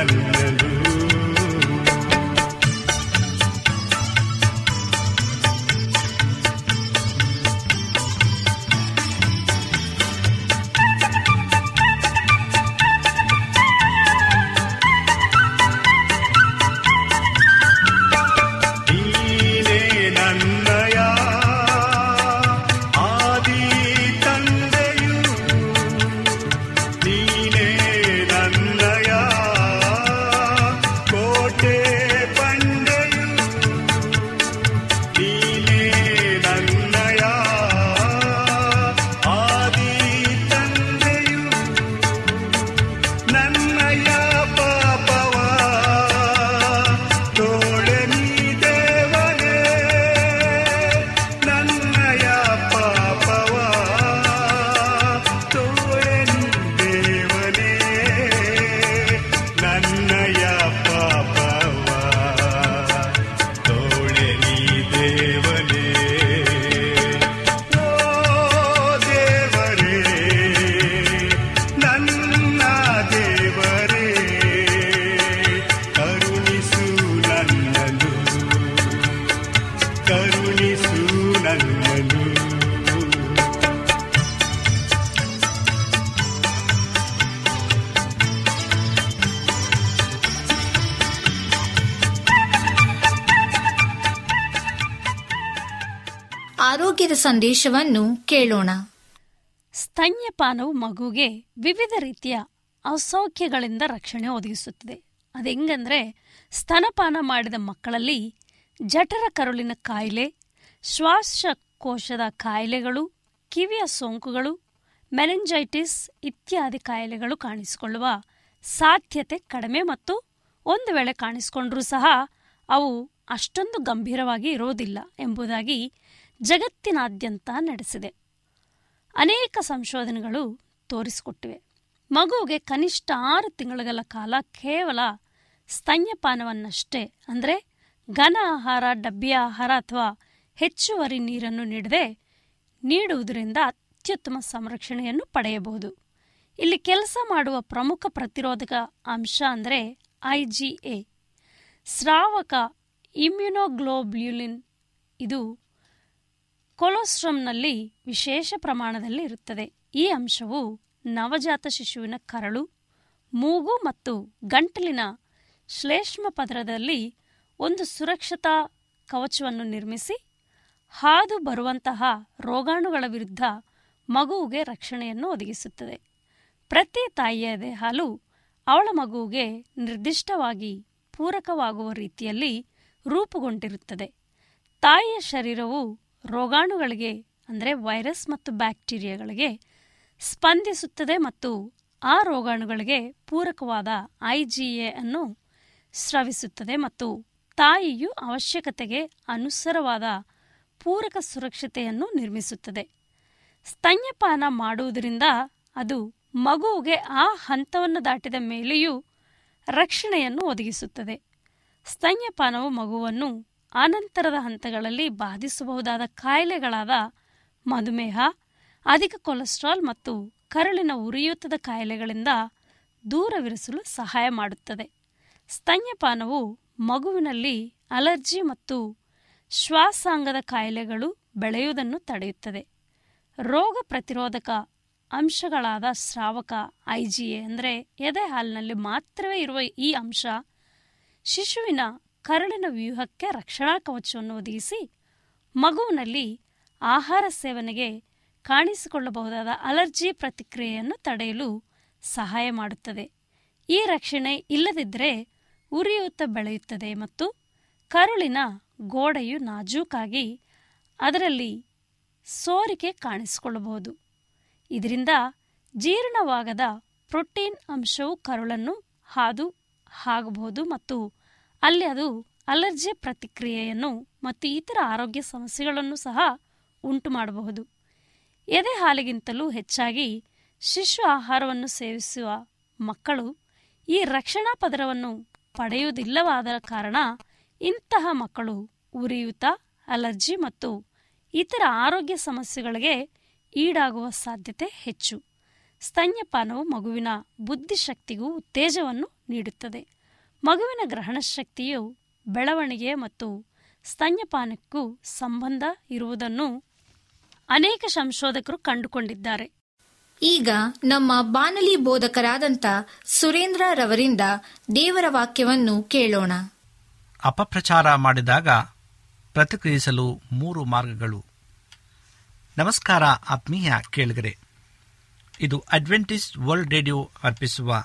Hallelujah. ಸಂದೇಶವನ್ನು ಕೇಳೋಣ. ಸ್ತನ್ಯಪಾನವು ಮಗುಗೆ ವಿವಿಧ ರೀತಿಯ ಅಸೌಖ್ಯಗಳಿಂದ ರಕ್ಷಣೆ ಒದಗಿಸುತ್ತದೆ. ಅದೆಂಗಂದ್ರೆ ಸ್ತನಪಾನ ಮಾಡಿದ ಮಕ್ಕಳಲ್ಲಿ ಜಠರ ಕರುಳಿನ ಕಾಯಿಲೆ, ಶ್ವಾಸಕೋಶದ ಕಾಯಿಲೆಗಳು, ಕಿವಿಯ ಸೋಂಕುಗಳು, ಮೆನೆಂಜೈಟಿಸ್ ಇತ್ಯಾದಿ ಕಾಯಿಲೆಗಳು ಕಾಣಿಸಿಕೊಳ್ಳುವ ಸಾಧ್ಯತೆ ಕಡಿಮೆ ಮತ್ತು ಒಂದು ವೇಳೆ ಕಾಣಿಸಿಕೊಂಡ್ರೂ ಸಹ ಅವು ಅಷ್ಟೊಂದು ಗಂಭೀರವಾಗಿ ಇರೋದಿಲ್ಲ ಎಂಬುದಾಗಿ ಜಗತ್ತಿನಾದ್ಯಂತ ನಡೆಸಿದೆ. ಅನೇಕ ಸಂಶೋಧನೆಗಳು ತೋರಿಸಿಕೊಟ್ಟಿವೆ. ಮಗುವಿಗೆ ಕನಿಷ್ಠ ಆರು ತಿಂಗಳುಗಳ ಕಾಲ ಕೇವಲ ಸ್ತನ್ಯಪಾನವನ್ನಷ್ಟೇ, ಅಂದರೆ ಘನ ಆಹಾರ, ಡಬ್ಬಿಯ ಆಹಾರ ಅಥವಾ ಹೆಚ್ಚುವರಿ ನೀರನ್ನು ನೀಡದೆ ನೀಡುವುದರಿಂದ ಅತ್ಯುತ್ತಮ ಸಂರಕ್ಷಣೆಯನ್ನು ಪಡೆಯಬಹುದು. ಇಲ್ಲಿ ಕೆಲಸ ಮಾಡುವ ಪ್ರಮುಖ ಪ್ರತಿರೋಧಕ ಅಂಶ ಅಂದರೆ ಐಜಿಎ ಸ್ರಾವಕ ಇಮ್ಯುನೋಗ್ಲೋಬ್ಯುಲಿನ್. ಇದು ಕೊಲೋಸ್ಟ್ರಮ್ನಲ್ಲಿ ವಿಶೇಷ ಪ್ರಮಾಣದಲ್ಲಿ ಇರುತ್ತದೆ. ಈ ಅಂಶವು ನವಜಾತ ಶಿಶುವಿನ ಕರಳು, ಮೂಗು ಮತ್ತು ಗಂಟಲಿನ ಶ್ಲೇಷ್ಮ ಪದರದಲ್ಲಿ ಒಂದು ಸುರಕ್ಷತಾ ಕವಚವನ್ನು ನಿರ್ಮಿಸಿ, ಹಾದು ಬರುವಂತಹ ರೋಗಾಣುಗಳ ವಿರುದ್ಧ ಮಗುವಿಗೆ ರಕ್ಷಣೆಯನ್ನು ಒದಗಿಸುತ್ತದೆ. ಪ್ರತಿ ತಾಯಿಯ ದೇಹಾಲು ಅವಳ ಮಗುವಿಗೆ ನಿರ್ದಿಷ್ಟವಾಗಿ ಪೂರಕವಾಗುವ ರೀತಿಯಲ್ಲಿ ರೂಪುಗೊಂಡಿರುತ್ತದೆ. ತಾಯಿಯ ಶರೀರವು ರೋಗಾಣುಗಳಿಗೆ, ಅಂದರೆ ವೈರಸ್ ಮತ್ತು ಬ್ಯಾಕ್ಟೀರಿಯಾಗಳಿಗೆ ಸ್ಪಂದಿಸುತ್ತದೆ ಮತ್ತು ಆ ರೋಗಾಣುಗಳಿಗೆ ಪೂರಕವಾದ ಐ ಜಿ ಎ ಅನ್ನು ಸ್ರವಿಸುತ್ತದೆ ಮತ್ತು ತಾಯಿಯು ಅವಶ್ಯಕತೆಗೆ ಅನುಸರವಾದ ಪೂರಕ ಸುರಕ್ಷತೆಯನ್ನು ನಿರ್ಮಿಸುತ್ತದೆ. ಸ್ತನ್ಯಪಾನ ಮಾಡುವುದರಿಂದ ಅದು ಮಗುವಿಗೆ ಆ ಹಂತವನ್ನು ದಾಟಿದ ಮೇಲೆಯೂ ರಕ್ಷಣೆಯನ್ನು ಒದಗಿಸುತ್ತದೆ. ಸ್ತನ್ಯಪಾನವು ಮಗುವನ್ನು ಅನಂತರದ ಹಂತಗಳಲ್ಲಿ ಬಾಧಿಸಬಹುದಾದ ಕಾಯಿಲೆಗಳಾದ ಮಧುಮೇಹ, ಅಧಿಕ ಕೊಲೆಸ್ಟ್ರಾಲ್ ಮತ್ತು ಕರುಳಿನ ಉರಿಯೂತದ ಕಾಯಿಲೆಗಳಿಂದ ದೂರವಿರಿಸಲು ಸಹಾಯ ಮಾಡುತ್ತದೆ. ಸ್ತನ್ಯಪಾನವು ಮಗುವಿನಲ್ಲಿ ಅಲರ್ಜಿ ಮತ್ತು ಶ್ವಾಸಾಂಗದ ಕಾಯಿಲೆಗಳು ಬೆಳೆಯುವುದನ್ನು ತಡೆಯುತ್ತದೆ. ರೋಗ ಪ್ರತಿರೋಧಕ ಅಂಶಗಳಾದ ಸ್ರಾವಕ ಐಜಿಎ ಅಂದರೆ ಎದೆ ಹಾಲಿನಲ್ಲಿ ಮಾತ್ರವೇ ಇರುವ ಈ ಅಂಶ ಶಿಶುವಿನ ಕರುಳಿನ ವ್ಯೂಹಕ್ಕೆ ರಕ್ಷಣಾ ಕವಚವನ್ನು ಒದಗಿಸಿ ಮಗುವಿನಲ್ಲಿ ಆಹಾರ ಸೇವನೆಗೆ ಕಾಣಿಸಿಕೊಳ್ಳಬಹುದಾದ ಅಲರ್ಜಿ ಪ್ರತಿಕ್ರಿಯೆಯನ್ನು ತಡೆಯಲು ಸಹಾಯ ಮಾಡುತ್ತದೆ. ಈ ರಕ್ಷಣೆ ಇಲ್ಲದಿದ್ದರೆ ಉರಿಯೂತ ಬೆಳೆಯುತ್ತದೆ ಮತ್ತು ಕರುಳಿನ ಗೋಡೆಯು ನಾಜೂಕಾಗಿ ಅದರಲ್ಲಿ ಸೋರಿಕೆ ಕಾಣಿಸಿಕೊಳ್ಳಬಹುದು. ಇದರಿಂದ ಜೀರ್ಣವಾಗದ ಪ್ರೋಟೀನ್ ಅಂಶವು ಕರುಳನ್ನು ಹಾದು ಆಗಬಹುದು ಮತ್ತು ಅಲ್ಲಿ ಅದು ಅಲರ್ಜಿ ಪ್ರತಿಕ್ರಿಯೆಯನ್ನು ಮತ್ತು ಇತರ ಆರೋಗ್ಯ ಸಮಸ್ಯೆಗಳನ್ನು ಸಹ ಉಂಟು ಮಾಡಬಹುದು ಎದೆ ಹಾಲಿಗಿಂತಲೂ ಹೆಚ್ಚಾಗಿ ಶಿಶು ಆಹಾರವನ್ನು ಸೇವಿಸುವ ಮಕ್ಕಳು ಈ ರಕ್ಷಣಾ ಪದರವನ್ನು ಪಡೆಯುವುದಿಲ್ಲವಾದ ಕಾರಣ ಇಂತಹ ಮಕ್ಕಳು ಉರಿಯೂತ, ಅಲರ್ಜಿ ಮತ್ತು ಇತರ ಆರೋಗ್ಯ ಸಮಸ್ಯೆಗಳಿಗೆ ಈಡಾಗುವ ಸಾಧ್ಯತೆ ಹೆಚ್ಚು. ಸ್ತನ್ಯಪಾನವು ಮಗುವಿನ ಬುದ್ಧಿಶಕ್ತಿಗೂ ಉತ್ತೇಜವನ್ನು ನೀಡುತ್ತದೆ. ಮಗುವಿನ ಗ್ರಹಣ ಶಕ್ತಿಯು ಬೆಳವಣಿಗೆ ಮತ್ತು ಸ್ತನ್ಯಪಾನಕ್ಕೂ ಸಂಬಂಧ ಇರುವುದನ್ನು ಅನೇಕ ಸಂಶೋಧಕರು ಕಂಡುಕೊಂಡಿದ್ದಾರೆ. ಈಗ ನಮ್ಮ ಬಾನಲಿ ಬೋಧಕರಾದಂಥ ಸುರೇಂದ್ರ ರವರಿಂದ ದೇವರ ವಾಕ್ಯವನ್ನು ಕೇಳೋಣ. ಅಪಪ್ರಚಾರ ಮಾಡಿದಾಗ ಪ್ರತಿಕ್ರಿಯಿಸಲು ಮೂರು ಮಾರ್ಗಗಳು. ನಮಸ್ಕಾರ ಆತ್ಮೀಯ ಕೇಳಿಗರೆ ಇದು ಅಡ್ವೆಂಟಿಸ್ಟ್ ವರ್ಲ್ಡ್ ರೇಡಿಯೋ ಅರ್ಪಿಸುವ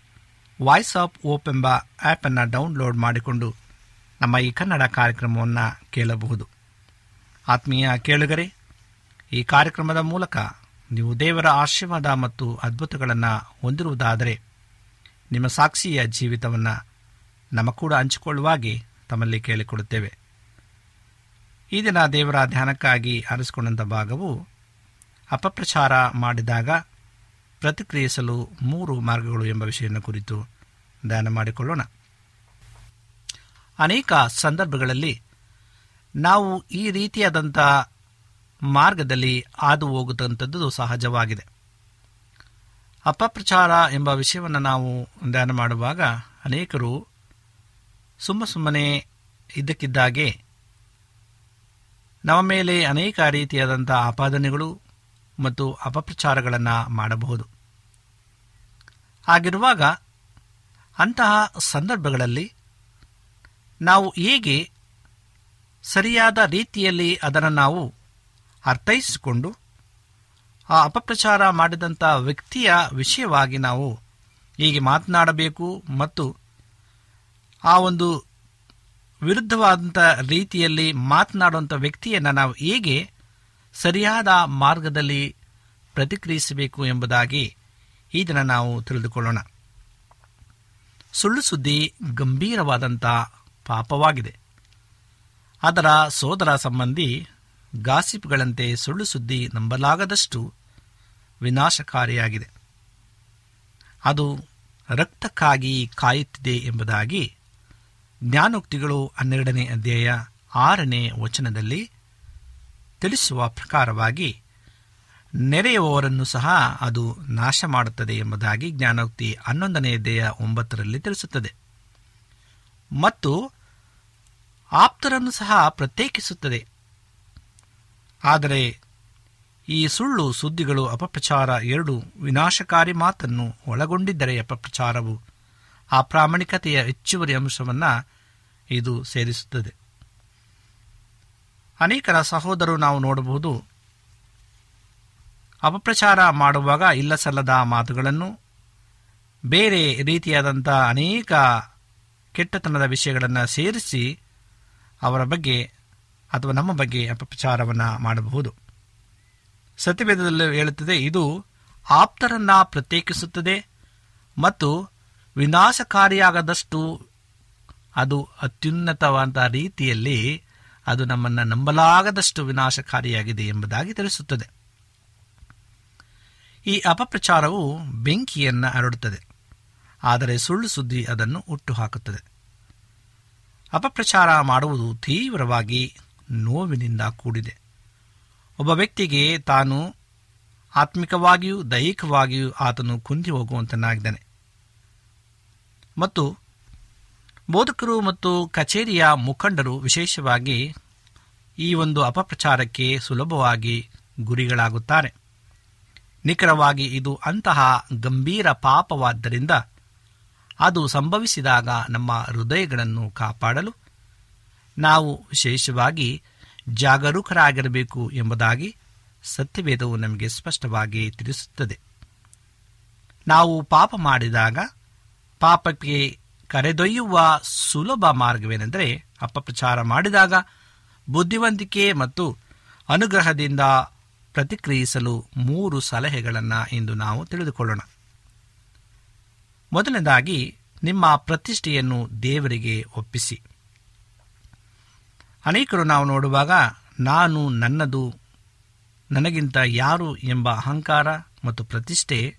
ವಾಯ್ಸ್ ಆಫ್ ಓಪ್ ಎಂಬ ಆ್ಯಪನ್ನು ಡೌನ್ಲೋಡ್ ಮಾಡಿಕೊಂಡು ನಮ್ಮ ಈ ಕನ್ನಡ ಕಾರ್ಯಕ್ರಮವನ್ನು ಕೇಳಬಹುದು. ಆತ್ಮೀಯ ಕೇಳುಗರೆ, ಈ ಕಾರ್ಯಕ್ರಮದ ಮೂಲಕ ನೀವು ದೇವರ ಆಶೀರ್ವಾದ ಮತ್ತು ಅದ್ಭುತಗಳನ್ನು ಹೊಂದಿರುವುದಾದರೆ ನಿಮ್ಮ ಸಾಕ್ಷಿಯ ಜೀವಿತವನ್ನು ನಮ್ಮ ಕೂಡ ಹಂಚಿಕೊಳ್ಳುವಾಗಿ ತಮ್ಮಲ್ಲಿ ಕೇಳಿಕೊಡುತ್ತೇವೆ ಈ ದಿನ ದೇವರ ಧ್ಯಾನಕ್ಕಾಗಿ ಆರಿಸಿಕೊಂಡಂಥ ಭಾಗವು ಅಪಪ್ರಚಾರ ಮಾಡಿದಾಗ ಪ್ರತಿಕ್ರಿಯಿಸಲು ಮೂರು ಮಾರ್ಗಗಳು ಎಂಬ ವಿಷಯವನ್ನು ಕುರಿತು ಧ್ಯಾನ ಮಾಡಿಕೊಳ್ಳೋಣ. ಅನೇಕ ಸಂದರ್ಭಗಳಲ್ಲಿ ನಾವು ಈ ರೀತಿಯಾದಂಥ ಮಾರ್ಗದಲ್ಲಿ ಹಾದು ಹೋಗುತ್ತಂಥದ್ದು ಸಹಜವಾಗಿದೆ. ಅಪಪ್ರಚಾರ ಎಂಬ ವಿಷಯವನ್ನು ನಾವು ಧ್ಯಾನ ಮಾಡುವಾಗ ಅನೇಕರು ಸುಮ್ಮ ಸುಮ್ಮನೆ ಇದ್ದಕ್ಕಿದ್ದಾಗೆ ನಮ್ಮ ಮೇಲೆ ಅನೇಕ ರೀತಿಯಾದಂಥ ಆಪಾದನೆಗಳು ಮತ್ತು ಅಪಪ್ರಚಾರಗಳನ್ನು ಮಾಡಬಹುದು. ಹಾಗಿರುವಾಗ ಅಂತಹ ಸಂದರ್ಭಗಳಲ್ಲಿ ನಾವು ಹೇಗೆ ಸರಿಯಾದ ರೀತಿಯಲ್ಲಿ ಅದನ್ನು ನಾವು ಅರ್ಥೈಸಿಕೊಂಡು ಆ ಅಪಪ್ರಚಾರ ಮಾಡಿದಂಥ ವ್ಯಕ್ತಿಯ ವಿಷಯವಾಗಿ ನಾವು ಹೀಗೆ ಮಾತನಾಡಬೇಕು ಮತ್ತು ಆ ಒಂದು ವಿರುದ್ಧವಾದಂಥ ರೀತಿಯಲ್ಲಿ ಮಾತನಾಡುವಂಥ ವ್ಯಕ್ತಿಯನ್ನು ನಾವು ಹೇಗೆ ಸರಿಯಾದ ಮಾರ್ಗದಲ್ಲಿ ಪ್ರತಿಕ್ರಿಯಿಸಬೇಕು ಎಂಬುದಾಗಿ ಈ ನಾವು ತಿಳಿದುಕೊಳ್ಳೋಣ. ಸುಳ್ಳು ಸುದ್ದಿ ಗಂಭೀರವಾದಂಥ ಪಾಪವಾಗಿದೆ. ಅದರ ಸೋದರ ಸಂಬಂಧಿ ಗಾಸಿಪ್ಗಳಂತೆ ಸುಳ್ಳು ಸುದ್ದಿ ನಂಬಲಾಗದಷ್ಟು ವಿನಾಶಕಾರಿಯಾಗಿದೆ. ಅದು ರಕ್ತಕ್ಕಾಗಿ ಕಾಯುತ್ತಿದೆ ಎಂಬುದಾಗಿ ಜ್ಞಾನೋಕ್ತಿಗಳು ಹನ್ನೆರಡನೇ ಅಧ್ಯಾಯ ಆರನೇ ವಚನದಲ್ಲಿ ತಿಳಿಸುವ ಪ್ರಕಾರವಾಗಿ ನೆರೆಯುವವರನ್ನು ಸಹ ಅದು ನಾಶ ಮಾಡುತ್ತದೆ ಎಂಬುದಾಗಿ ಜ್ಞಾನೋಕ್ತಿ ಹನ್ನೊಂದನೇ ದೇಹ ಒಂಬತ್ತರಲ್ಲಿ ತಿಳಿಸುತ್ತದೆ. ಮತ್ತು ಆಪ್ತರನ್ನು ಸಹ ಪ್ರತ್ಯೇಕಿಸುತ್ತದೆ. ಆದರೆ ಈ ಸುಳ್ಳು ಸುದ್ದಿಗಳು ಅಪಪ್ರಚಾರ ಎರಡು ವಿನಾಶಕಾರಿ ಮಾತನ್ನು ಒಳಗೊಂಡಿದ್ದರೆ ಅಪಪ್ರಚಾರವು ಆ ಪ್ರಾಮಾಣಿಕತೆಯ ಹೆಚ್ಚುವರಿ ಅಂಶವನ್ನು ಇದು ಸೇರಿಸುತ್ತದೆ. ಅನೇಕರ ಸಹೋದರರು ನಾವು ನೋಡಬಹುದು. ಅಪಪ್ರಚಾರ ಮಾಡುವಾಗ ಇಲ್ಲ ಸಲ್ಲದ ಮಾತುಗಳನ್ನು, ಬೇರೆ ರೀತಿಯಾದಂಥ ಅನೇಕ ಕೆಟ್ಟತನದ ವಿಷಯಗಳನ್ನು ಸೇರಿಸಿ ಅವರ ಬಗ್ಗೆ ಅಥವಾ ನಮ್ಮ ಬಗ್ಗೆ ಅಪಪ್ರಚಾರವನ್ನು ಮಾಡಬಹುದು. ಸತ್ಯವೇದದಲ್ಲಿ ಹೇಳುತ್ತದೆ, ಇದು ಆಪ್ತರನ್ನು ಪ್ರತ್ಯೇಕಿಸುತ್ತದೆ ಮತ್ತು ವಿನಾಶಕಾರಿಯಾಗದಷ್ಟು ಅದು ಅತ್ಯುನ್ನತವಾದ ರೀತಿಯಲ್ಲಿ ಅದು ನಮ್ಮನ್ನು ನಂಬಲಾಗದಷ್ಟು ವಿನಾಶಕಾರಿಯಾಗಿದೆ ಎಂಬುದಾಗಿ ತಿಳಿಸುತ್ತದೆ. ಈ ಅಪಪ್ರಚಾರವು ಬೆಂಕಿಯನ್ನು ಹರಡುತ್ತದೆ. ಆದರೆ ಸುಳ್ಳು ಸುದ್ದಿ ಅದನ್ನು ಹುಟ್ಟುಹಾಕುತ್ತದೆ. ಅಪಪ್ರಚಾರ ಮಾಡುವುದು ತೀವ್ರವಾಗಿ ನೋವಿನಿಂದ ಕೂಡಿದೆ. ಒಬ್ಬ ವ್ಯಕ್ತಿಗೆ ತಾನು ಆತ್ಮಿಕವಾಗಿಯೂ ದೈಹಿಕವಾಗಿಯೂ ಆತನು ಕುಂದಿ ಹೋಗುವಂತನಾಗಿದ್ದಾನೆ ಮತ್ತು ಬೋಧಕರು ಮತ್ತು ಕಚೇರಿಯ ಮುಖಂಡರು ವಿಶೇಷವಾಗಿ ಈ ಒಂದು ಅಪಪ್ರಚಾರಕ್ಕೆ ಸುಲಭವಾಗಿ ಗುರಿಗಳಾಗುತ್ತಾರೆ. ನಿಖರವಾಗಿ ಇದು ಅಂತಹ ಗಂಭೀರ ಪಾಪವಾದ್ದರಿಂದ ಅದು ಸಂಭವಿಸಿದಾಗ ನಮ್ಮ ಹೃದಯಗಳನ್ನು ಕಾಪಾಡಲು ನಾವು ವಿಶೇಷವಾಗಿ ಜಾಗರೂಕರಾಗಿರಬೇಕು ಎಂಬುದಾಗಿ ಸತ್ಯವೇದವು ನಮಗೆ ಸ್ಪಷ್ಟವಾಗಿ ತಿಳಿಸುತ್ತದೆ. ನಾವು ಪಾಪ ಮಾಡಿದಾಗ ಪಾಪಕ್ಕೆ ಕರೆದೊಯ್ಯುವ ಸುಲಭ ಮಾರ್ಗವೇನೆಂದರೆ ಅಪಪ್ರಚಾರ ಮಾಡಿದಾಗ ಬುದ್ಧಿವಂತಿಕೆ ಮತ್ತು ಅನುಗ್ರಹದಿಂದ ಪ್ರತಿಕ್ರಿಯಿಸಲು ಮೂರು ಸಲಹೆಗಳನ್ನು ಇಂದು ನಾವು ತಿಳಿದುಕೊಳ್ಳೋಣ. ಮೊದಲನೇದಾಗಿ ನಿಮ್ಮ ಪ್ರತಿಷ್ಠೆಯನ್ನು ದೇವರಿಗೆ ಒಪ್ಪಿಸಿ. ಅನೇಕರು ನಾವು ನೋಡುವಾಗ ನಾನು ನನ್ನದು, ನನಗಿಂತ ಯಾರು ಎಂಬ ಅಹಂಕಾರ ಮತ್ತು ಪ್ರತಿಷ್ಠೆ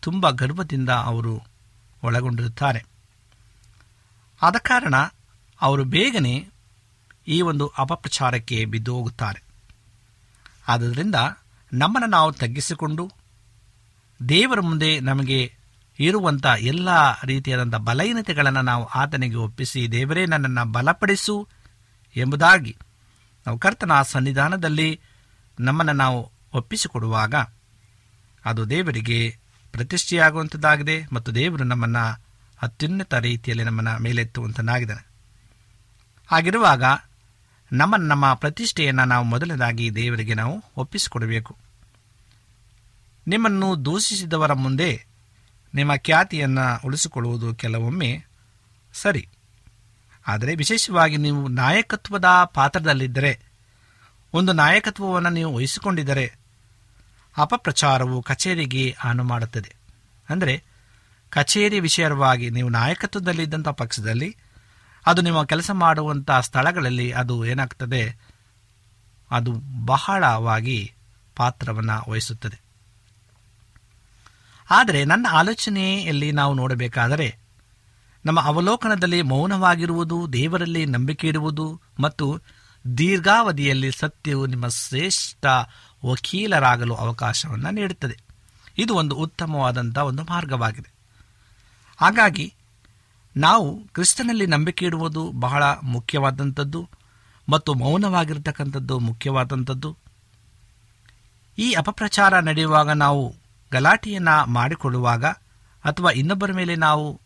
ತುಂಬ ಗರ್ವದಿಂದ ಅವರು ಒಳಗೊಂಡಿರುತ್ತಾರೆ. ಆದ ಕಾರಣ ಅವರು ಬೇಗನೆ ಈ ಒಂದು ಅಪಪ್ರಚಾರಕ್ಕೆ ಬಿದ್ದು ಹೋಗುತ್ತಾರೆ ಆದ್ದರಿಂದ ನಮ್ಮನ್ನು ನಾವು ತಗ್ಗಿಸಿಕೊಂಡು ದೇವರ ಮುಂದೆ ನಮಗೆ ಇರುವಂಥ ಎಲ್ಲ ರೀತಿಯಾದಂಥ ಬಲಹೀನತೆಗಳನ್ನು ನಾವು ಆತನಿಗೆ ಒಪ್ಪಿಸಿ ದೇವರೇ ನನ್ನನ್ನು ಬಲಪಡಿಸು ಎಂಬುದಾಗಿ ನಾವು ಕರ್ತನ ಸನ್ನಿಧಾನದಲ್ಲಿ ನಮ್ಮನ್ನು ನಾವು ಒಪ್ಪಿಸಿಕೊಡುವಾಗ ಅದು ದೇವರಿಗೆ ಪ್ರತಿಷ್ಠೆಯಾಗುವಂಥದ್ದಾಗಿದೆ ಮತ್ತು ದೇವರು ನಮ್ಮನ್ನು ಅತ್ಯುನ್ನತ ರೀತಿಯಲ್ಲಿ ನಮ್ಮನ್ನು ಮೇಲೆತ್ತುವಂತನಾಗಿದ್ದಾನೆ. ಹಾಗಿರುವಾಗ ನಮ್ಮ ನಮ್ಮ ಪ್ರತಿಷ್ಠೆಯನ್ನು ನಾವು ಮೊದಲನೇದಾಗಿ ದೇವರಿಗೆ ನಾವು ಒಪ್ಪಿಸಿಕೊಡಬೇಕು. ನಿಮ್ಮನ್ನು ದೂಷಿಸಿದವರ ಮುಂದೆ ನಿಮ್ಮ ಖ್ಯಾತಿಯನ್ನು ಉಳಿಸಿಕೊಳ್ಳುವುದು ಕೆಲವೊಮ್ಮೆ ಸರಿ. ಆದರೆ ವಿಶೇಷವಾಗಿ ನೀವು ನಾಯಕತ್ವದ ಪಾತ್ರದಲ್ಲಿದ್ದರೆ, ಒಂದು ನಾಯಕತ್ವವನ್ನು ನೀವು ವಹಿಸಿಕೊಂಡಿದ್ದರೆ ಅಪಪ್ರಚಾರವು ಕಚೇರಿಗೆ ಹಾನು ಮಾಡುತ್ತದೆ ಅಂದರೆ, ಕಚೇರಿ ವಿಷಯವಾಗಿ ನೀವು ನಾಯಕತ್ವದಲ್ಲಿದ್ದಂಥ ಪಕ್ಷದಲ್ಲಿ, ಅದು ನಿಮ್ಮ ಕೆಲಸ ಮಾಡುವಂಥ ಸ್ಥಳಗಳಲ್ಲಿ ಅದು ಏನಾಗ್ತದೆ? ಅದು ಬಹಳವಾಗಿ ಪಾತ್ರವನ್ನು ವಹಿಸುತ್ತದೆ. ಆದರೆ, ನನ್ನ ಆಲೋಚನೆಯಲ್ಲಿ ನಾವು ನೋಡಬೇಕಾದರೆ, ನಮ್ಮ ಅವಲೋಕನದಲ್ಲಿ ಮೌನವಾಗಿರುವುದು, ದೇವರಲ್ಲಿ ನಂಬಿಕೆ ಇಡುವುದು ಮತ್ತು ದೀರ್ಘಾವಧಿಯಲ್ಲಿ ಸತ್ಯವು ನಿಮ್ಮ ಶ್ರೇಷ್ಠ ವಕೀಲರಾಗಲು ಅವಕಾಶವನ್ನು ನೀಡುತ್ತದೆ. ಇದು ಒಂದು ಉತ್ತಮವಾದಂಥ ಒಂದು ಮಾರ್ಗವಾಗಿದೆ. ಹಾಗಾಗಿ, ನಾವು ಕ್ರಿಸ್ತನಲ್ಲಿ ನಂಬಿಕೆ ಇಡುವುದು ಬಹಳ ಮುಖ್ಯವಾದಂಥದ್ದು ಮತ್ತು ಮೌನವಾಗಿರತಕ್ಕಂಥದ್ದು ಮುಖ್ಯವಾದಂಥದ್ದು ಈ ಅಪಪ್ರಚಾರ ನಡೆಯುವಾಗ ನಾವು ಗಲಾಟೆಯನ್ನು ಮಾಡಿಕೊಳ್ಳುವಾಗ ಅಥವಾ ಇನ್ನೊಬ್ಬರ ಮೇಲೆ ನಾವು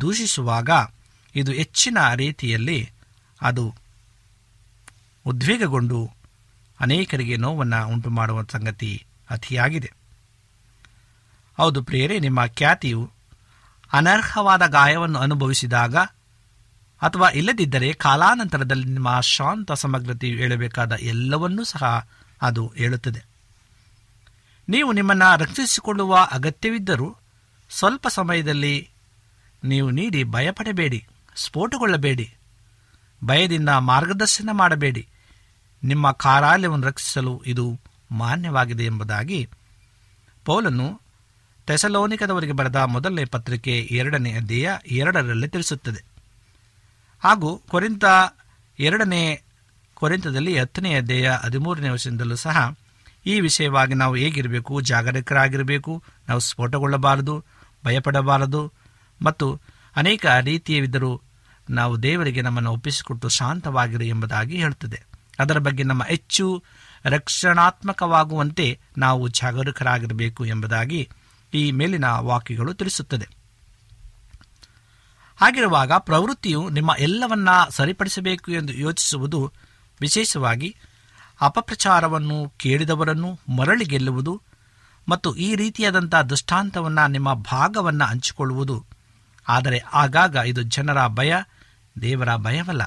ದೂಷಿಸುವಾಗ ಇದು ಹೆಚ್ಚಿನ ರೀತಿಯಲ್ಲಿ ಅದು ಉದ್ವೇಗಗೊಂಡು ಅನೇಕರಿಗೆ ನೋವನ್ನು ಉಂಟು ಮಾಡುವ ಸಂಗತಿ ಅತಿಯಾಗಿದೆ. ಹೌದು ಪ್ರಿಯರೇ, ನಿಮ್ಮ ಖ್ಯಾತಿಯು ಅನರ್ಹವಾದ ಗಾಯವನ್ನು ಅನುಭವಿಸಿದಾಗ ಅಥವಾ ಇಲ್ಲದಿದ್ದರೆ ಕಾಲಾನಂತರದಲ್ಲಿ ನಿಮ್ಮ ಶಾಂತ ಸಮಗ್ರತೆಯು ಹೇಳಬೇಕಾದ ಎಲ್ಲವನ್ನೂ ಸಹ ಅದು ಹೇಳುತ್ತದೆ. ನೀವು ನಿಮ್ಮನ್ನು ರಕ್ಷಿಸಿಕೊಳ್ಳುವ ಅಗತ್ಯವಿದ್ದರೂ ಸ್ವಲ್ಪ ಸಮಯದಲ್ಲಿ ನೀವು ನೀಡಿ ಭಯಪಡಬೇಡಿ, ಸ್ಫೋಟಗೊಳ್ಳಬೇಡಿ, ಭಯದಿಂದ ಮಾರ್ಗದರ್ಶನ ಮಾಡಬೇಡಿ. ನಿಮ್ಮ ಕಾರಾಲಯವನ್ನು ರಕ್ಷಿಸಲು ಇದು ಮಾನ್ಯವಾಗಿದೆ ಎಂಬುದಾಗಿ ಪೌಲನ್ನು ತೆಸಲೋನಿಕದವರಿಗೆ ಬರೆದ ಮೊದಲನೇ ಪತ್ರಿಕೆ ಎರಡನೇ ಅಧ್ಯಾಯ ಎರಡರಲ್ಲಿ ತಿಳಿಸುತ್ತದೆ. ಹಾಗೂ ಕೊರಿಂತ ಎರಡನೇ ಕೊರಿಂತದಲ್ಲಿ ಹತ್ತನೇ ಅಧ್ಯಾಯ ಹದಿಮೂರನೇ ವರ್ಷದಿಂದಲೂ ಸಹ ಈ ವಿಷಯವಾಗಿ ನಾವು ಹೇಗಿರಬೇಕು, ಜಾಗರೂಕರಾಗಿರಬೇಕು, ನಾವು ಸ್ಫೋಟಗೊಳ್ಳಬಾರದು, ಭಯಪಡಬಾರದು ಮತ್ತು ಅನೇಕ ರೀತಿಯವಿದ್ದರೂ ನಾವು ದೇವರಿಗೆ ನಮ್ಮನ್ನು ಒಪ್ಪಿಸಿಕೊಟ್ಟು ಶಾಂತವಾಗಿರಿ ಎಂಬುದಾಗಿ ಹೇಳುತ್ತದೆ. ಅದರ ಬಗ್ಗೆ ನಮ್ಮ ಹೆಚ್ಚು ರಕ್ಷಣಾತ್ಮಕವಾಗುವಂತೆ ನಾವು ಜಾಗರೂಕರಾಗಿರಬೇಕು ಎಂಬುದಾಗಿ ಈ ಮೇಲಿನ ವಾಕ್ಯಗಳು ತಿಳಿಸುತ್ತದೆ. ಹಾಗಿರುವಾಗ ಪ್ರವೃತ್ತಿಯು ನಿಮ್ಮ ಎಲ್ಲವನ್ನ ಸರಿಪಡಿಸಬೇಕು ಎಂದು ಯೋಚಿಸುವುದು ವಿಶೇಷವಾಗಿ ಅಪಪ್ರಚಾರವನ್ನು ಕೇಳಿದವರನ್ನು ಮರಳಿ ಗೆಲ್ಲುವುದು ಮತ್ತು ಈ ರೀತಿಯಾದಂಥ ದೃಷ್ಟಾಂತವನ್ನು ನಿಮ್ಮ ಭಾಗವನ್ನು ಹಂಚಿಕೊಳ್ಳುವುದು. ಆದರೆ ಆಗಾಗ ಇದು ಜನರ ಭಯ, ದೇವರ ಭಯವಲ್ಲ.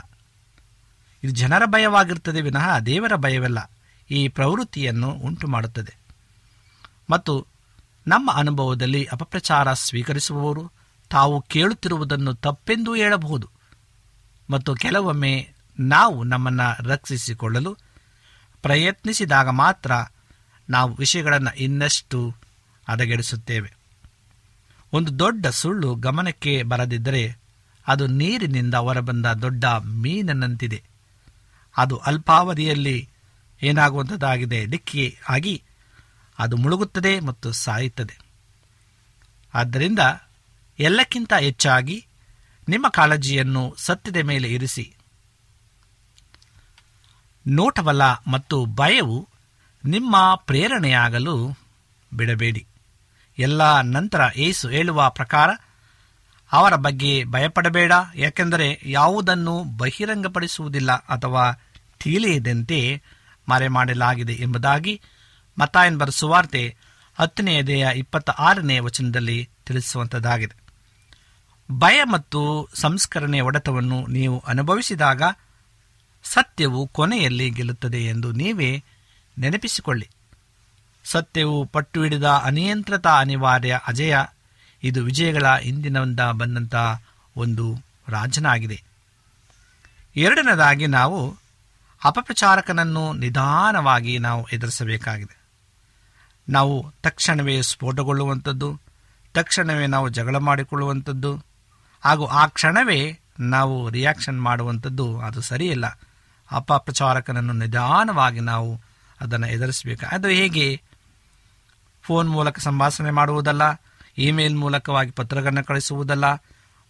ಇದು ಜನರ ಭಯವಾಗಿರುತ್ತದೆ ವಿನಃ ದೇವರ ಭಯವಲ್ಲ. ಈ ಪ್ರವೃತ್ತಿಯನ್ನು ಉಂಟು ಮಾಡುತ್ತದೆ ಮತ್ತು ನಮ್ಮ ಅನುಭವದಲ್ಲಿ ಅಪಪ್ರಚಾರ ಸ್ವೀಕರಿಸುವವರು ತಾವು ಕೇಳುತ್ತಿರುವುದನ್ನು ತಪ್ಪೆಂದೂ ಹೇಳಬಹುದು. ಮತ್ತು ಕೆಲವೊಮ್ಮೆ ನಾವು ನಮ್ಮನ್ನು ರಕ್ಷಿಸಿಕೊಳ್ಳಲು ಪ್ರಯತ್ನಿಸಿದಾಗ ಮಾತ್ರ ನಾವು ವಿಷಯಗಳನ್ನು ಇನ್ನಷ್ಟು ಹದಗೆಡಿಸುತ್ತೇವೆ. ಒಂದು ದೊಡ್ಡ ಸುಳ್ಳು ಗಮನಕ್ಕೆ ಬರದಿದ್ದರೆ ಅದು ನೀರಿನಿಂದ ಹೊರಬಂದ ದೊಡ್ಡ ಮೀನಿನಂತಿದೆ ಅದು ಅಲ್ಪಾವಧಿಯಲ್ಲಿ ಏನಾಗುವಂಥದ್ದಾಗಿದೆ? ಡಿಕ್ಕಿ ಆಗಿ ಅದು ಮುಳುಗುತ್ತದೆ ಮತ್ತು ಸಾಯುತ್ತದೆ. ಆದ್ದರಿಂದ ಎಲ್ಲಕ್ಕಿಂತ ಹೆಚ್ಚಾಗಿ ನಿಮ್ಮ ಕಾಳಜಿಯನ್ನು ಸತ್ಯದ ಮೇಲೆ ಇರಿಸಿ. ನೋಟವಲ್ಲ ಮತ್ತು ಭಯವು ನಿಮ್ಮ ಪ್ರೇರಣೆಯಾಗಲು ಬಿಡಬೇಡಿ. ಎಲ್ಲ ನಂತರ ಏಸು ಹೇಳುವ ಪ್ರಕಾರ ಅವರ ಬಗ್ಗೆ ಭಯಪಡಬೇಡ, ಯಾಕೆಂದರೆ ಯಾವುದನ್ನು ಬಹಿರಂಗಪಡಿಸುವುದಿಲ್ಲ ಅಥವಾ ತಿಳಿಯದಂತೆ ಮರೆಮಾಡಲಾಗಿದೆ ಎಂಬುದಾಗಿ ಮತಾಯನ್ ಬರ ಸುವಾರ್ತೆ ಹತ್ತನೆಯದೆಯ ಇಪ್ಪತ್ತ ಆರನೇ ವಚನದಲ್ಲಿ ತಿಳಿಸುವಂಥದ್ದಾಗಿದೆ ಭಯ ಮತ್ತು ಸಂಸ್ಕರಣೆ ಒಡೆತವನ್ನು ನೀವು ಅನುಭವಿಸಿದಾಗ ಸತ್ಯವು ಕೊನೆಯಲ್ಲಿ ಗೆಲ್ಲುತ್ತದೆ ಎಂದು ನೀವೇ ನೆನಪಿಸಿಕೊಳ್ಳಿ. ಸತ್ಯವು ಪಟ್ಟು ಹಿಡಿದ ಅನಿಯಂತ್ರಿತ ಅನಿವಾರ್ಯ ಅಜಯ, ಇದು ವಿಜಯಗಳ ಹಿಂದಿನಿಂದ ಬಂದಂಥ ಒಂದು ರಾಜನಾಗಿದೆ. ಎರಡನೇದಾಗಿ ನಾವು ಅಪಪ್ರಚಾರಕನನ್ನು ನಿಧಾನವಾಗಿ ನಾವು ಎದುರಿಸಬೇಕಾಗಿದೆ. ನಾವು ತಕ್ಷಣವೇ ಸ್ಫೋಟಗೊಳ್ಳುವಂಥದ್ದು, ತಕ್ಷಣವೇ ನಾವು ಜಗಳ ಮಾಡಿಕೊಳ್ಳುವಂಥದ್ದು, ಹಾಗೂ ಆ ಕ್ಷಣವೇ ನಾವು ರಿಯಾಕ್ಷನ್ ಮಾಡುವಂಥದ್ದು ಅದು ಸರಿಯಲ್ಲ. ಅಪಪ್ರಚಾರಕನನ್ನು ನಿಧಾನವಾಗಿ ನಾವು ಅದನ್ನು ಎದುರಿಸಬೇಕು. ಅದು ಹೇಗೆ? ಫೋನ್ ಮೂಲಕ ಸಂಭಾಷಣೆ ಮಾಡುವುದಲ್ಲ, ಇಮೇಲ್ ಮೂಲಕವಾಗಿ ಪತ್ರಗಳನ್ನು ಕಳಿಸುವುದಲ್ಲ,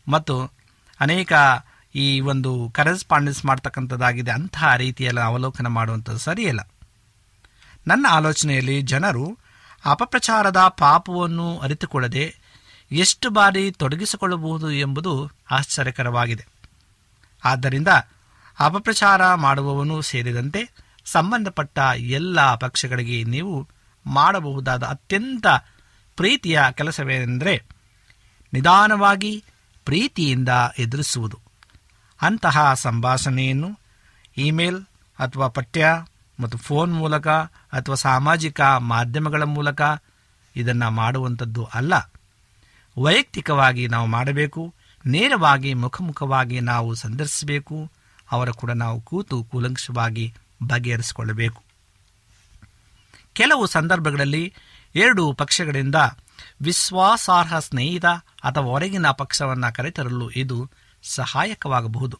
ಮತ್ತು ಅನೇಕ ಈ ಒಂದು ಕರೆಸ್ಪಾಂಡೆನ್ಸ್ ಮಾಡ್ತಕ್ಕಂಥದ್ದಾಗಿದೆ ಅಂತಹ ರೀತಿಯಲ್ಲಿ ಅವಲೋಕನ ಮಾಡುವಂಥದ್ದು ಸರಿಯಲ್ಲ. ನನ್ನ ಆಲೋಚನೆಯಲ್ಲಿ ಜನರು ಅಪಪ್ರಚಾರದ ಪಾಪವನ್ನು ಅರಿತುಕೊಳ್ಳದೆ ಎಷ್ಟು ಬಾರಿ ತೊಡಗಿಸಿಕೊಳ್ಳಬಹುದು ಎಂಬುದು ಆಶ್ಚರ್ಯಕರವಾಗಿದೆ. ಆದ್ದರಿಂದ ಅಪಪ್ರಚಾರ ಮಾಡುವವನು ಸೇರಿದಂತೆ ಸಂಬಂಧಪಟ್ಟ ಎಲ್ಲ ಪಕ್ಷಗಳಿಗೆ ನೀವು ಮಾಡಬಹುದಾದ ಅತ್ಯಂತ ಪ್ರೀತಿಯ ಕೆಲಸವೇನೆಂದರೆ ನಿಧಾನವಾಗಿ ಪ್ರೀತಿಯಿಂದ ಎದುರಿಸುವುದು. ಅಂತಹ ಸಂಭಾಷಣೆಯನ್ನು ಇಮೇಲ್ ಅಥವಾ ಪಠ್ಯ ಮತ್ತು ಫೋನ್ ಮೂಲಕ ಅಥವಾ ಸಾಮಾಜಿಕ ಮಾಧ್ಯಮಗಳ ಮೂಲಕ ಇದನ್ನು ಮಾಡುವಂಥದ್ದು ಅಲ್ಲ. ವೈಯಕ್ತಿಕವಾಗಿ ನಾವು ಮಾಡಬೇಕು, ನೇರವಾಗಿ ಮುಖಮುಖವಾಗಿ ನಾವು ಸಂದರ್ಶಿಸಬೇಕು, ಅವರ ಕೂಡ ನಾವು ಕೂತು ಕೂಲಂಕ್ಷವಾಗಿ ಬಗೆಹರಿಸಿಕೊಳ್ಳಬೇಕು. ಕೆಲವು ಸಂದರ್ಭಗಳಲ್ಲಿ ಎರಡು ಪಕ್ಷಗಳಿಂದ ವಿಶ್ವಾಸಾರ್ಹ ಸ್ನೇಹಿತ ಅಥವಾ ಹೊರಗಿನ ಪಕ್ಷವನ್ನು ಕರೆತರಲು ಇದು ಸಹಾಯಕವಾಗಬಹುದು.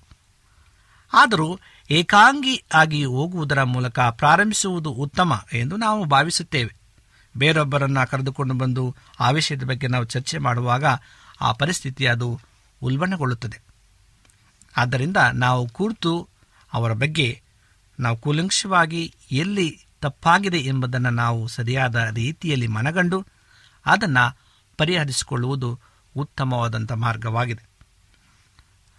ಆದರೂ ಏಕಾಂಗಿ ಆಗಿ ಹೋಗುವುದರ ಮೂಲಕ ಪ್ರಾರಂಭಿಸುವುದು ಉತ್ತಮ ಎಂದು ನಾವು ಭಾವಿಸುತ್ತೇವೆ. ಬೇರೊಬ್ಬರನ್ನು ಕರೆದುಕೊಂಡು ಬಂದು ಆ ವಿಷಯದ ಬಗ್ಗೆ ನಾವು ಚರ್ಚೆ ಮಾಡುವಾಗ ಆ ಪರಿಸ್ಥಿತಿ ಅದು ಉಲ್ಬಣಗೊಳ್ಳುತ್ತದೆ. ಆದ್ದರಿಂದ ನಾವು ಕೂರ್ತು ಅವರ ಬಗ್ಗೆ ನಾವು ಕೂಲಂಕ್ಷವಾಗಿ ಎಲ್ಲಿ ತಪ್ಪಾಗಿದೆ ಎಂಬುದನ್ನು ನಾವು ಸರಿಯಾದ ರೀತಿಯಲ್ಲಿ ಮನಗಂಡು ಅದನ್ನು ಪರಿಹರಿಸಿಕೊಳ್ಳುವುದು ಉತ್ತಮವಾದಂಥ ಮಾರ್ಗವಾಗಿದೆ.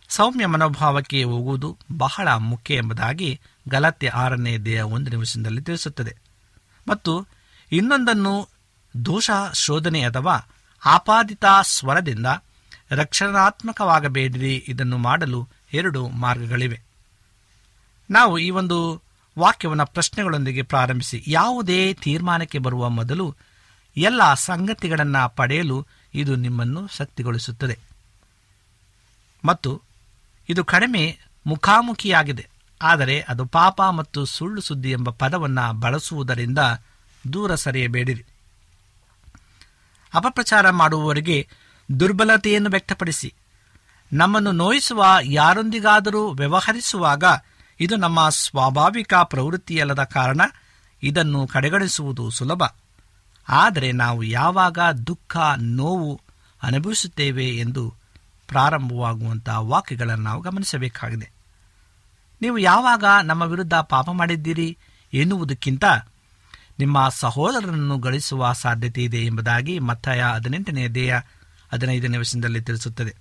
ಸೌಮ್ಯ ಮನೋಭಾವಕ್ಕೆ ಹೋಗುವುದು ಬಹಳ ಮುಖ್ಯ ಎಂಬುದಾಗಿ ಗಲತ್ಯ ಆರನೇ ದೇಹ ಒಂದು ನಿಮಿಷದಲ್ಲಿ ತಿಳಿಸುತ್ತದೆ. ಮತ್ತು ಇನ್ನೊಂದನ್ನು ದೋಷ ಶೋಧನೆ ಅಥವಾ ಆಪಾದಿತ ಸ್ವರದಿಂದ ರಕ್ಷಣಾತ್ಮಕವಾಗಬೇಡಿರಿ, ಇದನ್ನು ಮಾಡಲು ಎರಡು ಮಾರ್ಗಗಳಿವೆ. ನಾವು ಈ ಒಂದು ವಾಕ್ಯವನ್ನು ಪ್ರಶ್ನೆಗಳೊಂದಿಗೆ ಪ್ರಾರಂಭಿಸಿ, ಯಾವುದೇ ತೀರ್ಮಾನಕ್ಕೆ ಬರುವ ಮೊದಲು ಎಲ್ಲ ಸಂಗತಿಗಳನ್ನು ಪಡೆಯಲು ಇದು ನಿಮ್ಮನ್ನು ಶಕ್ತಿಗೊಳಿಸುತ್ತದೆ. ಮತ್ತು ಇದು ಕಡಿಮೆ ಮುಖಾಮುಖಿಯಾಗಿದೆ. ಆದರೆ ಅದು ಪಾಪ ಮತ್ತು ಸುಳ್ಳು ಸುದ್ದಿ ಎಂಬ ಪದವನ್ನು ಬಳಸುವುದರಿಂದ ದೂರ ಸರಿಯಬೇಡಿರಿ. ಅಪಪ್ರಚಾರ ಮಾಡುವವರಿಗೆ ದುರ್ಬಲತೆಯನ್ನು ವ್ಯಕ್ತಪಡಿಸಿ. ನಮ್ಮನ್ನು ನೋಯಿಸುವ ಯಾರೊಂದಿಗಾದರೂ ವ್ಯವಹರಿಸುವಾಗ ಇದು ನಮ್ಮ ಸ್ವಾಭಾವಿಕ ಪ್ರವೃತ್ತಿಯಲ್ಲದ ಕಾರಣ ಇದನ್ನು ಕಡೆಗಣಿಸುವುದು ಸುಲಭ. ಆದರೆ ನಾವು ಯಾವಾಗ ದುಃಖ, ನೋವು ಅನುಭವಿಸುತ್ತೇವೆ ಎಂದು ಪ್ರಾರಂಭವಾಗುವಂತಹ ವಾಕ್ಯಗಳನ್ನು ನಾವು ಗಮನಿಸಬೇಕಾಗಿದೆ. ನೀವು ಯಾವಾಗ ನಮ್ಮ ವಿರುದ್ಧ ಪಾಪ ಮಾಡಿದ್ದೀರಿ ಎನ್ನುವುದಕ್ಕಿಂತ ನಿಮ್ಮ ಸಹೋದರರನ್ನು ಗಳಿಸುವ ಸಾಧ್ಯತೆ ಇದೆ ಎಂಬುದಾಗಿ ಮತ್ತಾಯ ಹದಿನೆಂಟನೇ ದೇಹ ಹದಿನೈದನೇ ವರ್ಷದಲ್ಲಿ ತಿಳಿಸುತ್ತದೆ.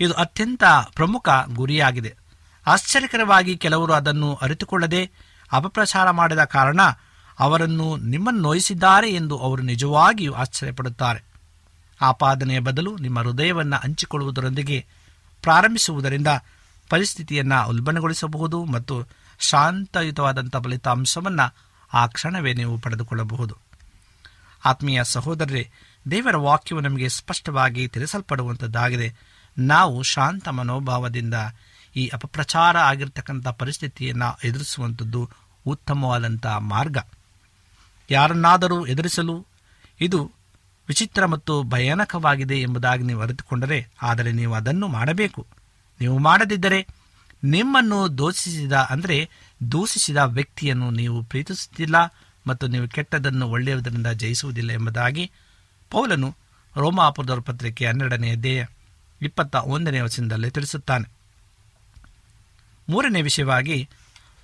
ಇದು ಅತ್ಯಂತ ಪ್ರಮುಖ ಗುರಿಯಾಗಿದೆ. ಆಶ್ಚರ್ಯಕರವಾಗಿ ಕೆಲವರು ಅದನ್ನು ಅರಿತುಕೊಳ್ಳದೆ ಅಪಪ್ರಚಾರ ಮಾಡಿದ ಕಾರಣ ಅವರನ್ನು ನಿಮ್ಮನ್ನು ನೋಯಿಸಿದ್ದಾರೆ ಎಂದು ಅವರು ನಿಜವಾಗಿಯೂ ಆಶ್ಚರ್ಯಪಡುತ್ತಾರೆ. ಆಪಾದನೆಯ ಬದಲು ನಿಮ್ಮ ಹೃದಯವನ್ನು ಹಂಚಿಕೊಳ್ಳುವುದರೊಂದಿಗೆ ಪ್ರಾರಂಭಿಸುವುದರಿಂದ ಪರಿಸ್ಥಿತಿಯನ್ನು ಉಲ್ಬಣಗೊಳಿಸಬಹುದು ಮತ್ತು ಶಾಂತಯುತವಾದಂಥ ಫಲಿತಾಂಶವನ್ನು ಆ ಕ್ಷಣವೇ ನೀವು ಪಡೆದುಕೊಳ್ಳಬಹುದು. ಆತ್ಮೀಯ ಸಹೋದರರೇ, ದೇವರ ವಾಕ್ಯವು ನಮಗೆ ಸ್ಪಷ್ಟವಾಗಿ ತಿಳಿಸಲ್ಪಡುವಂಥದ್ದಾಗಿದೆ ನಾವು ಶಾಂತ ಮನೋಭಾವದಿಂದ ಈ ಅಪಪ್ರಚಾರ ಆಗಿರ್ತಕ್ಕಂಥ ಪರಿಸ್ಥಿತಿಯನ್ನು ಎದುರಿಸುವಂಥದ್ದು ಉತ್ತಮವಾದಂಥ ಮಾರ್ಗ. ಯಾರನ್ನಾದರೂ ಎದುರಿಸಲು ಇದು ವಿಚಿತ್ರ ಮತ್ತು ಭಯಾನಕವಾಗಿದೆ ಎಂಬುದಾಗಿ ನೀವು ಅರಿತುಕೊಂಡರೆ, ಆದರೆ ನೀವು ಅದನ್ನು ಮಾಡಬೇಕು. ನೀವು ಮಾಡದಿದ್ದರೆ ನಿಮ್ಮನ್ನು ದೋಷಿಸಿದ, ಅಂದರೆ ದೂಷಿಸಿದ ವ್ಯಕ್ತಿಯನ್ನು ನೀವು ಪ್ರೀತಿಸುತ್ತಿಲ್ಲ ಮತ್ತು ನೀವು ಕೆಟ್ಟದನ್ನು ಒಳ್ಳೆಯದರಿಂದ ಜಯಿಸುವುದಿಲ್ಲ ಎಂಬುದಾಗಿ ಪೌಲನು ರೋಮಾಪುರದವರ ಪತ್ರಿಕೆ ಹನ್ನೆರಡನೇ ಅಧ್ಯಾಯ ಇಪ್ಪತ್ತ ಒಂದನೇ ವಚನದಲ್ಲಿ ತಿಳಿಸುತ್ತಾನೆ. ಮೂರನೇ ವಿಷಯವಾಗಿ,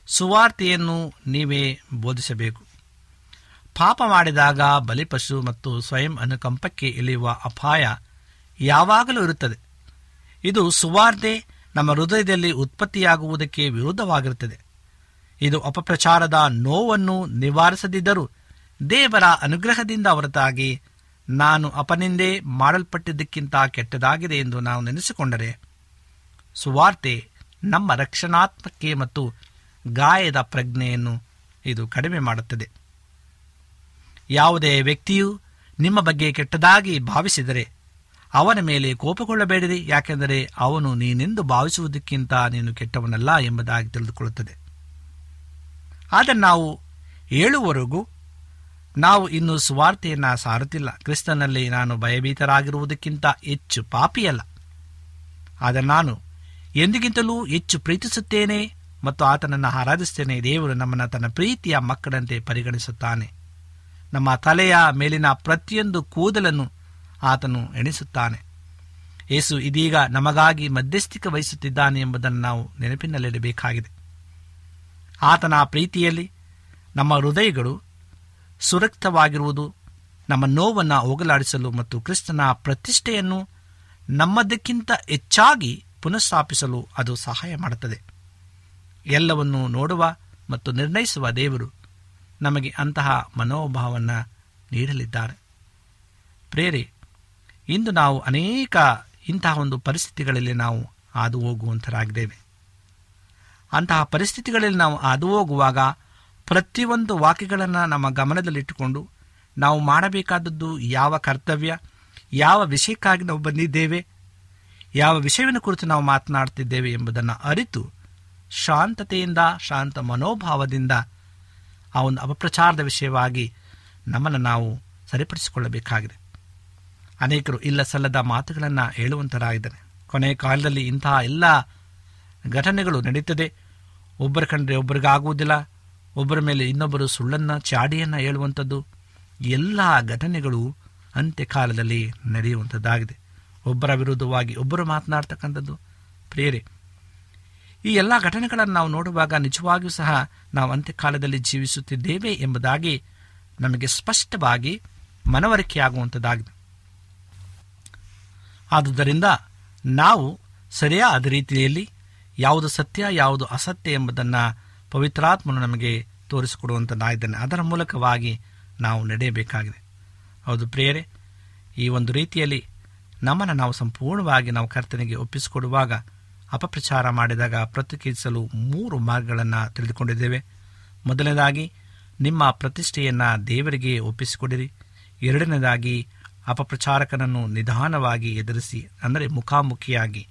ಸುವಾರ್ತೆಯನ್ನು ನೀವೇ ಬೋಧಿಸಬೇಕು. ಪಾಪ ಮಾಡಿದಾಗ ಬಲಿಪಶು ಮತ್ತು ಸ್ವಯಂ ಅನುಕಂಪಕ್ಕೆ ಇಳಿಯುವ ಅಪಾಯ ಯಾವಾಗಲೂ ಇರುತ್ತದೆ. ಇದು ಸುವಾರ್ತೆ ನಮ್ಮ ಹೃದಯದಲ್ಲಿ ಉತ್ಪತ್ತಿಯಾಗುವುದಕ್ಕೆ ವಿರುದ್ಧವಾಗಿರುತ್ತದೆ. ಇದು ಅಪಪ್ರಚಾರದ ನೋವನ್ನು ನಿವಾರಿಸದಿದ್ದರೂ ದೇವರ ಅನುಗ್ರಹದಿಂದ ಹೊರತಾಗಿ ನಾನು ಅಪನಿಂದೆ ಮಾಡಲ್ಪಟ್ಟಿದ್ದಕ್ಕಿಂತ ಕೆಟ್ಟದಾಗಿದೆ ಎಂದು ನಾವು ನೆನೆಸಿಕೊಂಡರೆ ಸುವಾರ್ತೆ ನಮ್ಮ ರಕ್ಷಣಾತ್ಮಕ್ಕೆ ಮತ್ತು ಗಾಯದ ಪ್ರಜ್ಞೆಯನ್ನು ಇದು ಕಡಿಮೆ ಮಾಡುತ್ತದೆ. ಯಾವುದೇ ವ್ಯಕ್ತಿಯು ನಿಮ್ಮ ಬಗ್ಗೆ ಕೆಟ್ಟದಾಗಿ ಭಾವಿಸಿದರೆ ಅವನ ಮೇಲೆ ಕೋಪಗೊಳ್ಳಬೇಡಿರಿ, ಯಾಕೆಂದರೆ ಅವನು ನೀನೆಂದು ಭಾವಿಸುವುದಕ್ಕಿಂತ ನೀನು ಕೆಟ್ಟವನಲ್ಲ ಎಂಬುದಾಗಿ ತಿಳಿದುಕೊಳ್ಳುತ್ತದೆ. ಆದರೆ ನಾವು ಹೇಳುವವರೆಗೂ ನಾವು ಇನ್ನು ಸುವಾರ್ತೆಯನ್ನು ಸಾರುತ್ತಿಲ್ಲ. ಕ್ರಿಸ್ತನಲ್ಲಿ ನಾನು ಭಯಭೀತರಾಗಿರುವುದಕ್ಕಿಂತ ಹೆಚ್ಚು ಪಾಪಿಯಲ್ಲ. ಆದರೆ ನಾನು ಎಂದಿಗಿಂತಲೂ ಹೆಚ್ಚು ಪ್ರೀತಿಸುತ್ತೇನೆ ಮತ್ತು ಆತನನ್ನು ಆರಾಧಿಸುತ್ತೇನೆ. ದೇವರು ನಮ್ಮನ್ನು ತನ್ನ ಪ್ರೀತಿಯ ಮಕ್ಕಳಂತೆ ಪರಿಗಣಿಸುತ್ತಾನೆ. ನಮ್ಮ ತಲೆಯ ಮೇಲಿನ ಪ್ರತಿಯೊಂದು ಕೂದಲನ್ನು ಆತನು ಎಣಿಸುತ್ತಾನೆ. ಯೇಸು ಇದೀಗ ನಮಗಾಗಿ ಮಧ್ಯಸ್ಥಿಕೆ ವಹಿಸುತ್ತಿದ್ದಾನೆ ಎಂಬುದನ್ನು ನಾವು ನೆನಪಿನಲ್ಲಿಡಬೇಕಾಗಿದೆ. ಆತನ ಪ್ರೀತಿಯಲ್ಲಿ ನಮ್ಮ ಹೃದಯಗಳು ಸುರಕ್ಷಿತವಾಗಿರುವುದು ನಮ್ಮ ನೋವನ್ನು ಹೋಗಲಾಡಿಸಲು ಮತ್ತು ಕ್ರಿಸ್ತನ ಪ್ರತಿಷ್ಠೆಯನ್ನು ನಮ್ಮದಕ್ಕಿಂತ ಹೆಚ್ಚಾಗಿ ಪುನಃಸ್ಥಾಪಿಸಲು ಅದು ಸಹಾಯ ಮಾಡುತ್ತದೆ. ಎಲ್ಲವನ್ನು ನೋಡುವ ಮತ್ತು ನಿರ್ಣಯಿಸುವ ದೇವರು ನಮಗೆ ಅಂತಹ ಮನೋಭಾವವನ್ನು ನೀಡಲಿದ್ದಾರೆ. ಪ್ರೇರೆ, ಇಂದು ನಾವು ಅನೇಕ ಇಂತಹ ಒಂದು ಪರಿಸ್ಥಿತಿಗಳಲ್ಲಿ ನಾವು ಹಾದು ಹೋಗುವಂಥರಾಗಿದ್ದೇವೆ ಅಂತಹ ಪರಿಸ್ಥಿತಿಗಳಲ್ಲಿ ನಾವು ಹಾದು ಹೋಗುವಾಗ ಪ್ರತಿಯೊಂದು ವಾಕ್ಯಗಳನ್ನು ನಮ್ಮ ಗಮನದಲ್ಲಿಟ್ಟುಕೊಂಡು ನಾವು ಮಾಡಬೇಕಾದದ್ದು ಯಾವ ಕರ್ತವ್ಯ, ಯಾವ ವಿಷಯಕ್ಕಾಗಿ ನಾವು ಬಂದಿದ್ದೇವೆ, ಯಾವ ವಿಷಯವನ್ನು ಕುರಿತು ನಾವು ಮಾತನಾಡ್ತಿದ್ದೇವೆ ಎಂಬುದನ್ನು ಅರಿತು ಶಾಂತತೆಯಿಂದ, ಶಾಂತ ಮನೋಭಾವದಿಂದ ಆ ಒಂದು ಅಪಪ್ರಚಾರದ ವಿಷಯವಾಗಿ ನಮ್ಮನ್ನು ನಾವು ಸರಿಪಡಿಸಿಕೊಳ್ಳಬೇಕಾಗಿದೆ. ಅನೇಕರು ಇಲ್ಲ ಸಲ್ಲದ ಮಾತುಗಳನ್ನು ಹೇಳುವಂತರಾಗಿದ್ದಾರೆ. ಕೊನೆಯ ಕಾಲದಲ್ಲಿ ಇಂತಹ ಎಲ್ಲ ಘಟನೆಗಳು ನಡೆಯುತ್ತದೆ ಒಬ್ಬರ ಕಂಡ್ರೆ ಒಬ್ಬರಿಗಾಗುವುದಿಲ್ಲ. ಒಬ್ಬರ ಮೇಲೆ ಇನ್ನೊಬ್ಬರು ಸುಳ್ಳನ್ನು, ಚಾಡಿಯನ್ನು ಹೇಳುವಂಥದ್ದು ಎಲ್ಲ ಘಟನೆಗಳು ಅಂತ್ಯಕಾಲದಲ್ಲಿ ನಡೆಯುವಂಥದ್ದಾಗಿದೆ ಒಬ್ಬರ ವಿರುದ್ಧವಾಗಿ ಒಬ್ಬರು ಮಾತನಾಡ್ತಕ್ಕಂಥದ್ದು. ಪ್ರೇರೆ ಈ ಎಲ್ಲ ಘಟನೆಗಳನ್ನು ನಾವು ನೋಡುವಾಗ ನಿಜವಾಗಿಯೂ ಸಹ ನಾವು ಅಂತ್ಯಕಾಲದಲ್ಲಿ ಜೀವಿಸುತ್ತಿದ್ದೇವೆ ಎಂಬುದಾಗಿ ನಮಗೆ ಸ್ಪಷ್ಟವಾಗಿ ಮನವರಿಕೆಯಾಗುವಂಥದ್ದಾಗಿದೆ ಆದುದರಿಂದ ನಾವು ಸರಿಯಾದ ರೀತಿಯಲ್ಲಿ ಯಾವುದು ಸತ್ಯ, ಯಾವುದು ಅಸತ್ಯ ಎಂಬುದನ್ನು ಪವಿತ್ರಾತ್ಮನು ನಮಗೆ ತೋರಿಸಿಕೊಡುವಂಥದ್ದಾಗಿದ್ದಾನೆ ಅದರ ಮೂಲಕವಾಗಿ ನಾವು ನಡೆಯಬೇಕಾಗಿದೆ. ಹೌದು ಪ್ರಿಯರೇ, ಈ ಒಂದು ರೀತಿಯಲ್ಲಿ ನಮ್ಮನ್ನು ನಾವು ಸಂಪೂರ್ಣವಾಗಿ ನಾವು ಕರ್ತನಿಗೆ ಒಪ್ಪಿಸಿಕೊಡುವಾಗ ಅಪಪ್ರಚಾರ ಮಾಡಿದಾಗ ಪ್ರತಿಕ್ರಿಯಿಸಲು ಮೂರು ಮಾರ್ಗಗಳನ್ನು ತಿಳಿದುಕೊಂಡಿದ್ದೇವೆ. ಮೊದಲನೇದಾಗಿ, ನಿಮ್ಮ ಪ್ರತಿಷ್ಠೆಯನ್ನು ದೇವರಿಗೆ ಒಪ್ಪಿಸಿಕೊಡಿರಿ. ಎರಡನೇದಾಗಿ, ಅಪಪ್ರಚಾರಕನನ್ನು ನಿಧಾನವಾಗಿ ಎದುರಿಸಿ, ಅಂದರೆ ಮುಖಾಮುಖಿಯಾಗಿ.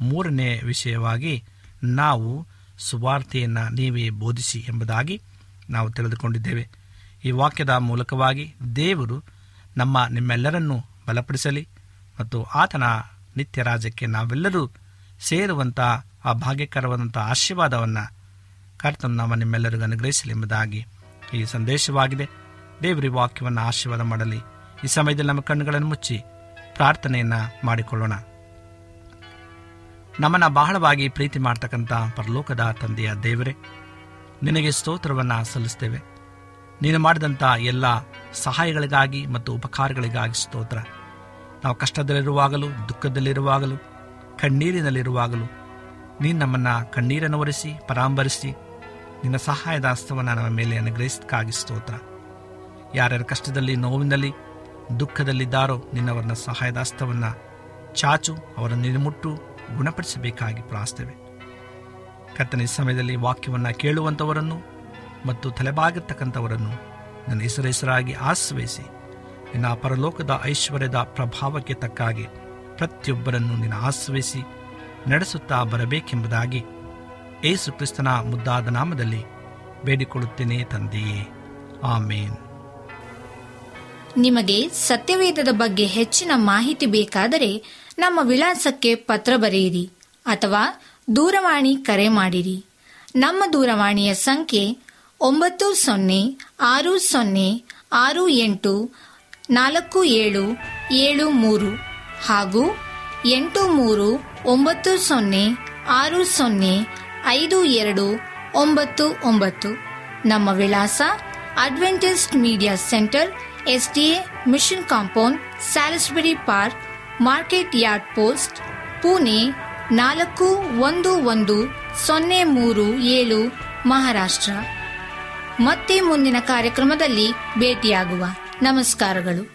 ಮೂರನೇ ವಿಷಯವಾಗಿ, ನಾವು ಸುವಾರ್ತೆಯನ್ನು ನೀವೇ ಬೋಧಿಸಿ ಎಂಬುದಾಗಿ ನಾವು ತಿಳಿದುಕೊಂಡಿದ್ದೇವೆ. ಈ ವಾಕ್ಯದ ಮೂಲಕವಾಗಿ ದೇವರು ನಮ್ಮ ನಿಮ್ಮೆಲ್ಲರನ್ನು ಬಲಪಡಿಸಲಿ ಮತ್ತು ಆತನ ನಿತ್ಯ ರಾಜ್ಯಕ್ಕೆ ನಾವೆಲ್ಲರೂ ಸೇರುವಂಥ ಆ ಭಾಗ್ಯಕರವಾದಂಥ ಆಶೀರ್ವಾದವನ್ನು ಕರ್ತನು ನಮ್ಮ ನಿಮ್ಮೆಲ್ಲರಿಗೂ ಅನುಗ್ರಹಿಸಲಿ ಎಂಬುದಾಗಿ ಈ ಸಂದೇಶವಾಗಿದೆ. ದೇವರಿ ವಾಕ್ಯವನ್ನು ಆಶೀರ್ವಾದ ಮಾಡಲಿ. ಈ ಸಮಯದಲ್ಲಿ ನಮ್ಮ ಕಣ್ಣುಗಳನ್ನು ಮುಚ್ಚಿ ಪ್ರಾರ್ಥನೆಯನ್ನು ಮಾಡಿಕೊಳ್ಳೋಣ. ನಮ್ಮನ್ನು ಬಹಳವಾಗಿ ಪ್ರೀತಿ ಮಾಡ್ತಕ್ಕಂಥ ಪರಲೋಕದ ತಂದೆಯ ದೇವರೇ, ನಿನಗೆ ಸ್ತೋತ್ರವನ್ನು ಸಲ್ಲಿಸ್ತೇವೆ. ನೀನು ಮಾಡಿದಂಥ ಎಲ್ಲ ಸಹಾಯಗಳಿಗಾಗಿ ಮತ್ತು ಉಪಕಾರಗಳಿಗಾಗಿ ಸ್ತೋತ್ರ. ನಾವು ಕಷ್ಟದಲ್ಲಿರುವಾಗಲೂ, ದುಃಖದಲ್ಲಿರುವಾಗಲೂ ಕಣ್ಣೀರಿನಲ್ಲಿರುವಾಗಲೂ ನೀನು ನಮ್ಮನ್ನು ಕಣ್ಣೀರನ್ನು ಒರೆಸಿ, ಪರಾಂಬರಿಸಿ, ನಿನ್ನ ಸಹಾಯದ ಅಸ್ತವನ್ನು ನಮ್ಮ ಮೇಲೆ ಅನುಗ್ರಹಿಸಕ್ಕಾಗಿ ಸ್ತೋತ್ರ. ಯಾರ್ಯಾರ ಕಷ್ಟದಲ್ಲಿ, ನೋವಿನಲ್ಲಿ, ದುಃಖದಲ್ಲಿದ್ದಾರೋ ನಿನ್ನವರನ್ನ ಸಹಾಯದ ಅಸ್ತವನ್ನು ಚಾಚು, ಅವರನ್ನು ನಿನ್ಮುಟ್ಟು ಗುಣಪಡಿಸಬೇಕಾಗಿ ಪ್ರಾರ್ಥಿಸ್ತೇವೆ ಕರ್ತನ ಸಮಯದಲ್ಲಿ ವಾಕ್ಯವನ್ನು ಕೇಳುವಂಥವರನ್ನು ಮತ್ತು ತಲೆಬಾಗಿರ್ತಕ್ಕಂಥವರನ್ನು ನನ್ನ ಹೆಸರು ಹೆಸರಾಗಿ ಆಶ್ರಯಿಸಿ, ನಿನ್ನ ಪರಲೋಕದ ಐಶ್ವರ್ಯದ ಪ್ರಭಾವಕ್ಕೆ ತಕ್ಕಾಗಿ ಪ್ರತಿಯೊಬ್ಬರನ್ನು ನಿನ್ನ ಆಶ್ರಯಿಸಿ ನಡೆಸುತ್ತಾ ಬರಬೇಕೆಂಬುದಾಗಿ ಏಸು ಕ್ರಿಸ್ತನ ಮುದ್ದಾದ ನಾಮದಲ್ಲಿ ಬೇಡಿಕೊಳ್ಳುತ್ತೇನೆ ತಂದೆಯೇ. ಆಮೇನ್. ನಿಮಗೆ ಸತ್ಯವೇದದ ಬಗ್ಗೆ ಹೆಚ್ಚಿನ ಮಾಹಿತಿ ಬೇಕಾದರೆ ನಮ್ಮ ವಿಳಾಸಕ್ಕೆ ಪತ್ರ ಬರೆಯಿರಿ ಅಥವಾ ದೂರವಾಣಿ ಕರೆ ಮಾಡಿರಿ. ನಮ್ಮ ದೂರವಾಣಿಯ ಸಂಖ್ಯೆ ಒಂಬತ್ತು ಸೊನ್ನೆ ಆರು ಸೊನ್ನೆ ಆರು ಎಂಟು ನಾಲ್ಕು ಏಳು ಏಳು ಮೂರು. ಹಾಗೂ ಎಂಟು ಮೂರು ಒಂಬತ್ತು ಸೊನ್ನೆ ಆರು ಸೊನ್ನೆ ಐದು ಎರಡು ಒಂಬತ್ತು ಒಂಬತ್ತು. ನಮ್ಮ ವಿಳಾಸ Adventist Media Centre S D A mission compound, Salisbury Park, Market Yard post, Pune ನಾಲ್ಕು ಒಂದು ಒಂದು ಸೊನ್ನೆ ಮೂರು ಏಳು, ಮಹಾರಾಷ್ಟ್ರ. ಮತ್ತೆ ಮುಂದಿನ ಕಾರ್ಯಕ್ರಮದಲ್ಲಿ ಭೇಟಿಯಾಗುವ. ನಮಸ್ಕಾರಗಳು.